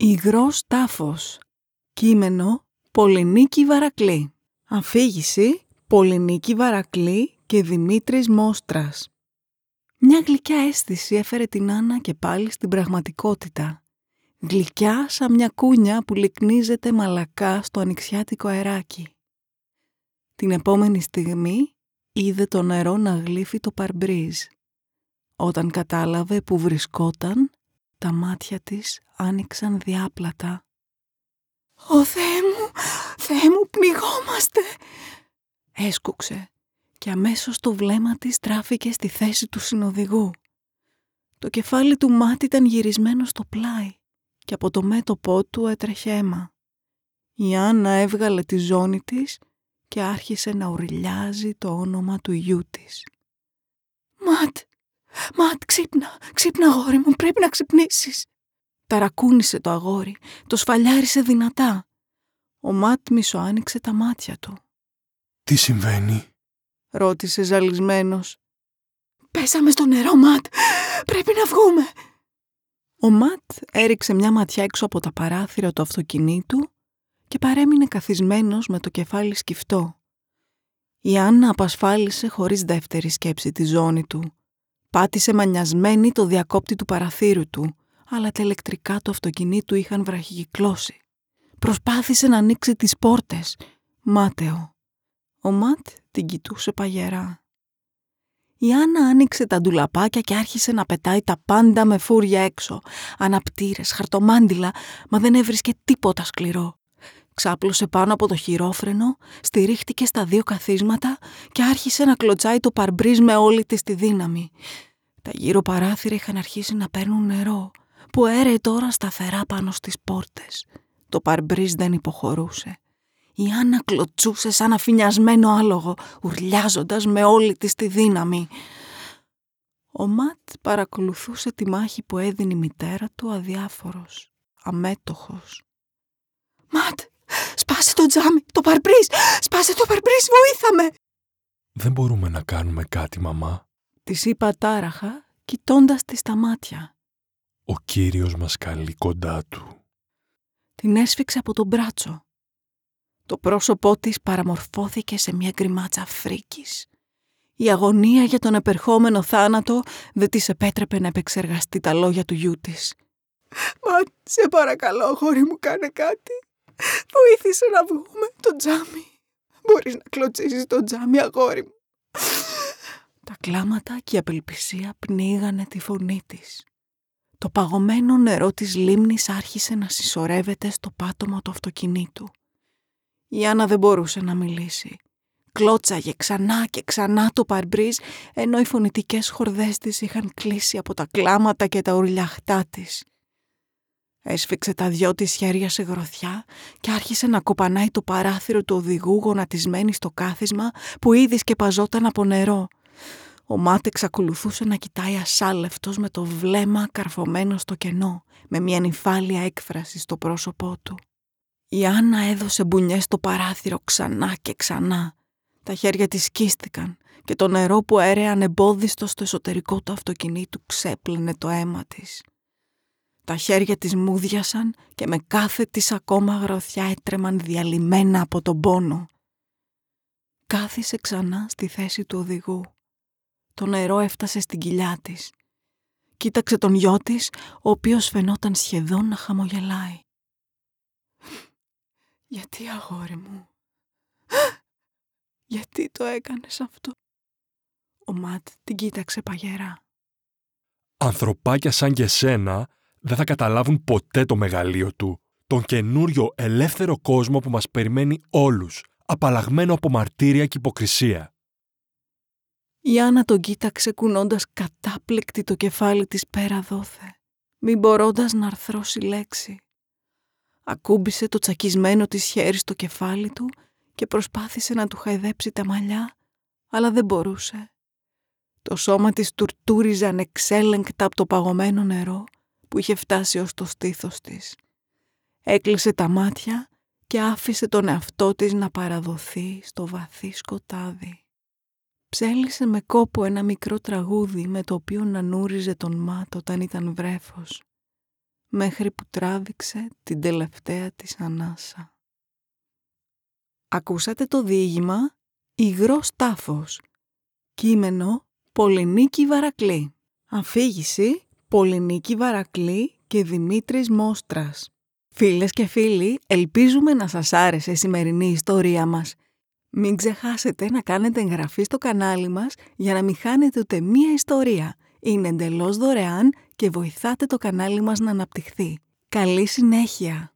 Υγρός τάφος. Κείμενο Πολυνίκη Βαρακλή. Αφήγηση Πολυνίκη Βαρακλή και Δημήτρης Μόστρας. Μια γλυκιά αίσθηση έφερε την Άννα και πάλι στην πραγματικότητα. Γλυκιά σαν μια κούνια που λυκνίζεται μαλακά στο ανοιξιάτικο αεράκι. Την επόμενη στιγμή είδε το νερό να γλύφει το παρμπρίζ. Όταν κατάλαβε που βρισκόταν, τα μάτια της άνοιξαν διάπλατα. «Ω Θεέ μου, Θεέ μου, πνιγόμαστε!» Έσκουξε και αμέσως το βλέμμα της τράφηκε στη θέση του συνοδηγού. Το κεφάλι του μάτι ήταν γυρισμένο στο πλάι και από το μέτωπό του έτρεχε αίμα. Η Άννα έβγαλε τη ζώνη της και άρχισε να ουρλιάζει το όνομα του γιού της. «Ματ, Ματ, ξύπνα, ξύπνα αγόρι μου, πρέπει να ξυπνήσεις. Ταρακούνησε το αγόρι, το σφαλιάρισε δυνατά. Ο Ματ μισοάνοιξε τα μάτια του. «Τι συμβαίνει» ρώτησε ζαλισμένος. «Πέσαμε στο νερό, Ματ, πρέπει να βγούμε». Ο Ματ έριξε μια ματιά έξω από τα παράθυρα του αυτοκινήτου και παρέμεινε καθισμένος με το κεφάλι σκυφτό. Η Άννα απασφάλισε χωρίς δεύτερη σκέψη τη ζώνη του Πάτησε μανιασμένη το διακόπτη του παραθύρου του, αλλά τα ηλεκτρικά του αυτοκινήτου είχαν βραχικυκλώσει. Προσπάθησε να ανοίξει τις πόρτες. Μάταιο. Ο Ματ την κοιτούσε παγερά. Η Άννα άνοιξε τα ντουλαπάκια και άρχισε να πετάει τα πάντα με φούρια έξω. Αναπτήρες, χαρτομάντιλα, μα δεν έβρισκε τίποτα σκληρό. Ξάπλωσε πάνω από το χειρόφρενο, στηρίχτηκε στα δύο καθίσματα και άρχισε να κλωτσάει το παρμπρίζ με όλη της τη δύναμη. Τα γύρω παράθυρα είχαν αρχίσει να παίρνουν νερό, που έρεε τώρα σταθερά πάνω στις πόρτες. Το παρμπρίζ δεν υποχωρούσε. Η Άννα κλωτσούσε σαν αφινιασμένο άλογο, ουρλιάζοντας με όλη της τη δύναμη. Ο Ματ παρακολουθούσε τη μάχη που έδινε η μητέρα του αδιάφορος, αμέτωχος. «Ματ, Σπάσε το τζάμι, το παρμπρίζ! Σπάσε το παρμπρίζ, βοήθαμε! Δεν μπορούμε να κάνουμε κάτι, μαμά. Της είπα τάραχα, κοιτώντας της στα μάτια. Ο κύριος μας καλεί κοντά του. Την έσφιξε από τον μπράτσο. Το πρόσωπό της παραμορφώθηκε σε μια γκριμάτσα φρίκης. Η αγωνία για τον επερχόμενο θάνατο δεν της επέτρεπε να επεξεργαστεί τα λόγια του γιού της. «Μα σε παρακαλώ, χώρι μου, κάνε κάτι. Βοήθησε να βγούμε το τζάμι. Μπορείς να κλωτσίσεις το τζάμι, αγόρι μου. Τα κλάματα και η απελπισία πνίγανε τη φωνή της. Το παγωμένο νερό της λίμνης άρχισε να συσσωρεύεται στο πάτωμα του αυτοκινήτου. Η Άννα δεν μπορούσε να μιλήσει. Κλώτσαγε ξανά και ξανά το παρμπρίζ, ενώ οι φωνητικές χορδές της είχαν κλείσει από τα κλάματα και τα ουρλιαχτά της. Έσφιξε τα δυο της χέρια σε γροθιά και άρχισε να κοπανάει το παράθυρο του οδηγού γονατισμένη στο κάθισμα που ήδη σκεπαζόταν από νερό. Ο Μάτ εξακολουθούσε να κοιτάει ασάλευτος με το βλέμμα καρφωμένο στο κενό, με μια νυφάλια έκφραση στο πρόσωπό του. Η Άννα έδωσε μπουνιές στο παράθυρο ξανά και ξανά. Τα χέρια της σκίστηκαν και το νερό που έρεε ανεμπόδιστο στο εσωτερικό του αυτοκινήτου ξέπλαινε το αίμα της. Τα χέρια της μούδιασαν και με κάθε της ακόμα γροθιά έτρεμαν διαλυμένα από τον πόνο. Κάθισε ξανά στη θέση του οδηγού. Το νερό έφτασε στην κοιλιά της. Κοίταξε τον γιο της, ο οποίος φαινόταν σχεδόν να χαμογελάει. «Γιατί αγόρι μου, γιατί το έκανες αυτό» Ο Ματ την κοίταξε παγερά. «Ανθρωπάκια σαν και σένα δεν θα καταλάβουν ποτέ το μεγαλείο του, τον καινούριο ελεύθερο κόσμο που μας περιμένει όλους, απαλλαγμένο από μαρτύρια και υποκρισία. Η Άννα τον κοίταξε κουνώντας κατάπληκτη το κεφάλι της πέρα δόθε, μην μπορώντας να αρθρώσει λέξη. Ακούμπησε το τσακισμένο της χέρι στο κεφάλι του και προσπάθησε να του χαϊδέψει τα μαλλιά, αλλά δεν μπορούσε. Το σώμα της τουρτούριζε ανεξέλεγκτα από το παγωμένο νερό που είχε φτάσει ως το στήθος της. Έκλεισε τα μάτια και άφησε τον εαυτό της να παραδοθεί στο βαθύ σκοτάδι. Ψέλισε με κόπο ένα μικρό τραγούδι με το οποίο να νούριζε τον Μάτ όταν ήταν βρέφος. μέχρι που τράβηξε την τελευταία της ανάσα. Ακούσατε το διήγημα «Υγρός τάφος». Κείμενο Πολυνίκη Βαρακλή. Αφήγηση Πολυνίκη Βαρακλή και Δημήτρης Μόστρας. Φίλες και φίλοι, ελπίζουμε να σας άρεσε η σημερινή ιστορία μας. Μην ξεχάσετε να κάνετε εγγραφή στο κανάλι μας για να μην χάνετε ούτε μία ιστορία. Είναι εντελώς δωρεάν και βοηθάτε το κανάλι μας να αναπτυχθεί. Καλή συνέχεια!